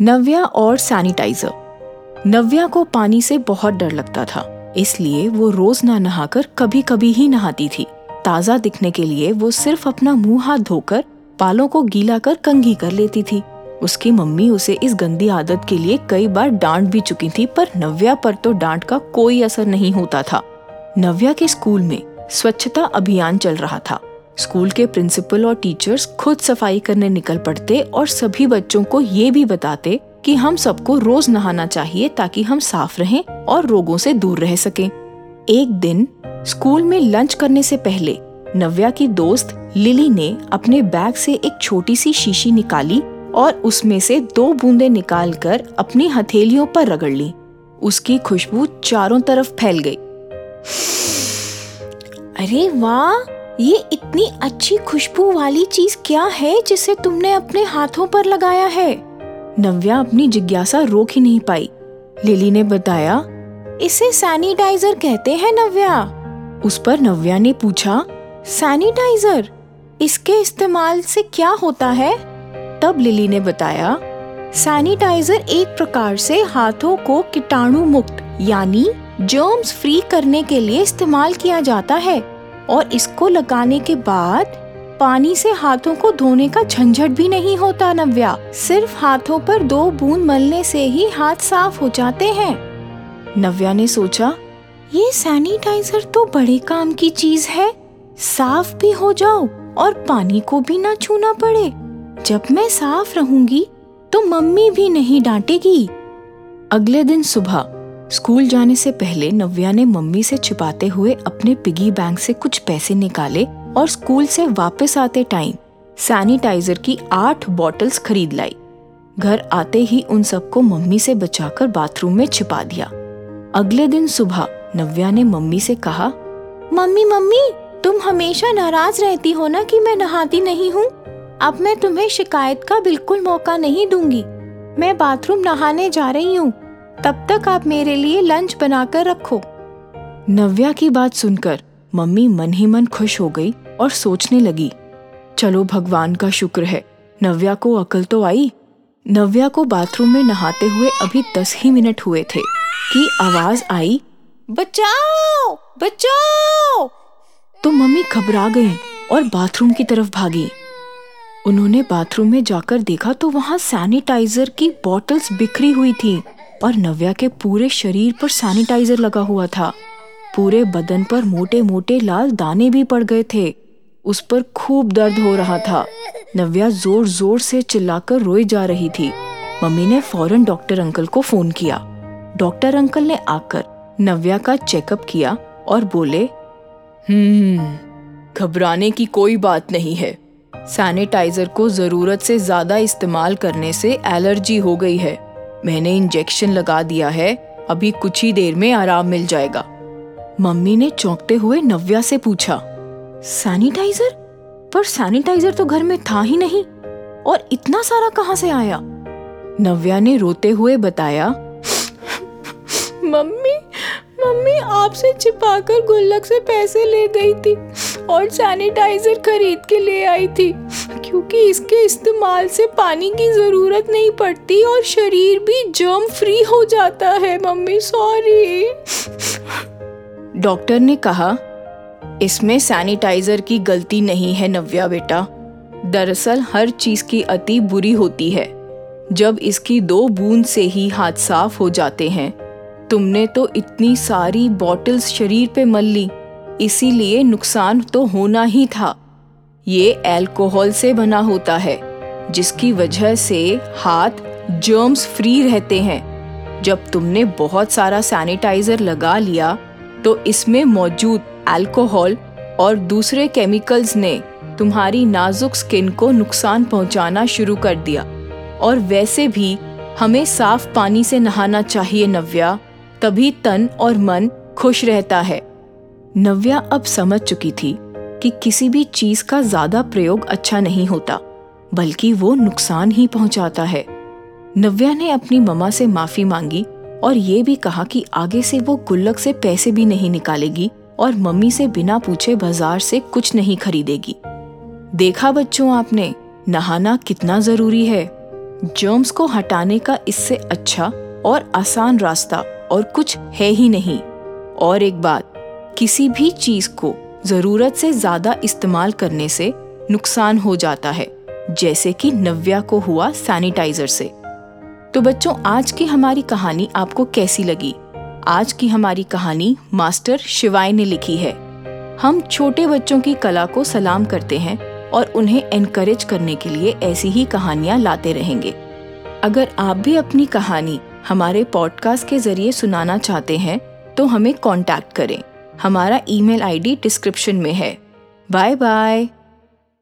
नव्या और सैनिटाइजर। नव्या को पानी से बहुत डर लगता था, इसलिए वो रोज ना नहाकर कभी कभी ही नहाती थी। ताज़ा दिखने के लिए वो सिर्फ़ अपना मुँह हाथ धोकर, बालों को गीला कर कंघी कर लेती थी। उसकी मम्मी उसे इस गंदी आदत के लिए कई बार डांट भी चुकी थी, पर नव्या पर तो डांट का कोई असर नहीं होता था। नव्या के स्कूल में स्वच्छता अभियान चल रहा था। स्कूल के प्रिंसिपल और टीचर्स खुद सफ़ाई करने निकल पड़ते और सभी बच्चों को ये भी बताते कि हम सबको रोज नहाना चाहिए ताकि हम साफ़ रहें और रोगों से दूर रह सकें। एक दिन, स्कूल में लंच करने से पहले, नव्या की दोस्त लिली ने अपने बैग से एक छोटी सी शीशी निकाली और उसमें से दो बूंदे निकालकर अपनी हथेलियों पर रगड़ ली। उसकी खुशबू चारों तरफ़ फैल गई। अरे वाह! ये इतनी अच्छी खुशबू वाली चीज़ क्या है जिसे तुमने अपने हाथों पर लगाया है? नव्या अपनी जिज्ञासा रोक ही नहीं पाई। लिली ने बताया, इसे सैनिटाइजर कहते हैं, नव्या। उस पर नव्या ने पूछा, सैनिटाइजर? इसके इस्तेमाल से क्या होता है? तब लिली ने बताया, सैनिटाइजर एक प्रकार से हाथों को कीटाणु मुक्त, यानी जर्म्स फ्री करने के लिए इस्तेमाल किया जाता है। और इसको लगाने के बाद पानी से हाथों को धोने का झंझट भी नहीं होता, नव्या। सिर्फ़ हाथों पर दो बूंद मलने से ही हाथ साफ़ हो जाते हैं। नव्या ने सोचा, ये सैनिटाइजर तो बड़े काम की चीज़ है। साफ़ भी हो जाओ और पानी को भी ना छूना पड़े। जब मैं साफ़ रहूँगी तो मम्मी भी नहीं डांटेगी। अगले दिन सुबह स्कूल जाने से पहले नव्या ने मम्मी से छिपाते हुए अपने पिगी बैंक से कुछ पैसे निकाले और स्कूल से वापस आते टाइम सैनिटाइजर की आठ बॉटल्स खरीद लाई। घर आते ही उन सबको मम्मी से बचाकर बाथरूम में छिपा दिया। अगले दिन सुबह नव्या ने मम्मी से कहा, मम्मी मम्मी, तुम हमेशा नाराज़ रहती हो ना कि मैं नहाती नहीं हूँ? अब मैं तुम्हें शिकायत का बिल्कुल मौका नहीं दूँगी। मैं बाथरूम नहाने जा रही हूँ। तब तक आप मेरे लिए लंच बनाकर रखो। नव्या की बात सुनकर मम्मी मन ही मन खुश हो गई और सोचने लगी, चलो भगवान का शुक्र है, नव्या को अकल तो आई? नव्या को बाथरूम में नहाते हुए अभी दस ही मिनट हुए थे कि आवाज़ आई, बचाओ बचाओ! तो मम्मी घबरा गई और बाथरूम की तरफ़ भागी। उन्होंने बाथरूम में जाकर देखा तो वहाँ सैनिटाइजर की बॉटल्स बिखरी हुई थी। और नव्या के पूरे शरीर पर सैनिटाइजर लगा हुआ था। पूरे बदन पर मोटे मोटे लाल दाने भी पड़ गए थे। उस पर खूब दर्द हो रहा था। नव्या ज़ोर ज़ोर से चिल्लाकर रोई जा रही थी। मम्मी ने फ़ौरन डॉक्टर अंकल को फ़ोन किया। डॉक्टर अंकल ने आकर नव्या का चेकअप किया और बोले हम्म घबराने की कोई बात नहीं है। सैनिटाइजर को ज़रूरत से ज़्यादा इस्तेमाल करने से एलर्जी हो गई है। मैंने इंजेक्शन लगा दिया है, अभी कुछ ही देर में आराम मिल जाएगा। मम्मी ने चौंकते हुए नव्या से पूछा, सैनिटाइजर? पर सैनिटाइजर तो घर में था ही नहीं, और इतना सारा कहाँ से आया? नव्या ने रोते हुए बताया, मम्मी मम्मी आपसे छिपाकर गुल्लक से पैसे ले गई थी और सैनिटाइजर खरीद के ले आई थी, क्योंकि इसके इस्तेमाल से पानी की ज़रूरत नहीं पड़ती और शरीर भी जर्म फ्री हो जाता है, मम्मी सॉरी डॉक्टर ने कहा, इसमें सैनिटाइजर की गलती नहीं है नव्या बेटा। दरअसल हर चीज़ की अति बुरी होती है। जब इसकी दो बूंद से ही हाथ साफ़ हो जाते हैं, तुमने तो इतनी सारी बॉटल्स शरीर पे मल ली, इसीलिए नुकसान तो होना ही था। ये अल्कोहल से बना होता है। जिसकी वजह से हाथ जर्म्स फ्री रहते हैं। जब तुमने बहुत सारा सैनिटाइजर लगा लिया तो इसमें मौजूद अल्कोहल और दूसरे केमिकल्स ने तुम्हारी नाजुक स्किन को नुकसान पहुंचाना शुरू कर दिया। और वैसे भी हमें साफ़ पानी से नहाना चाहिए, नव्या। तभी तन और मन खुश रहता है। नव्या अब समझ चुकी थी कि किसी भी चीज़ का ज़्यादा प्रयोग अच्छा नहीं होता। बल्कि वो नुकसान ही पहुंचाता है। नव्या ने अपनी ममा से माफ़ी मांगी और ये भी कहा कि आगे से वो गुल्लक से पैसे भी नहीं निकालेगी और मम्मी से बिना पूछे बाज़ार से कुछ नहीं खरीदेगी। देखा बच्चों आपने, नहाना कितना ज़रूरी है। जर्म्स को हटाने का इससे अच्छा और आसान रास्ता और कुछ है ही नहीं। और एक बात, किसी भी चीज़ को ज़रूरत से ज़्यादा इस्तेमाल करने से नुकसान हो जाता है। जैसे कि नव्या को हुआ सैनिटाइजर से। तो बच्चों, आज की हमारी कहानी आपको कैसी लगी? आज की हमारी कहानी मास्टर शिवाय ने लिखी है। हम छोटे बच्चों की कला को सलाम करते हैं और उन्हें एनकरेज करने के लिए ऐसी ही कहानियाँ लाते रहेंगे। अगर आप भी अपनी कहानी हमारे पॉडकास्ट के ज़रिए सुनाना चाहते हैं तो हमें कांटेक्ट करें। हमारा ईमेल आईडी डिस्क्रिप्शन में है। Bye bye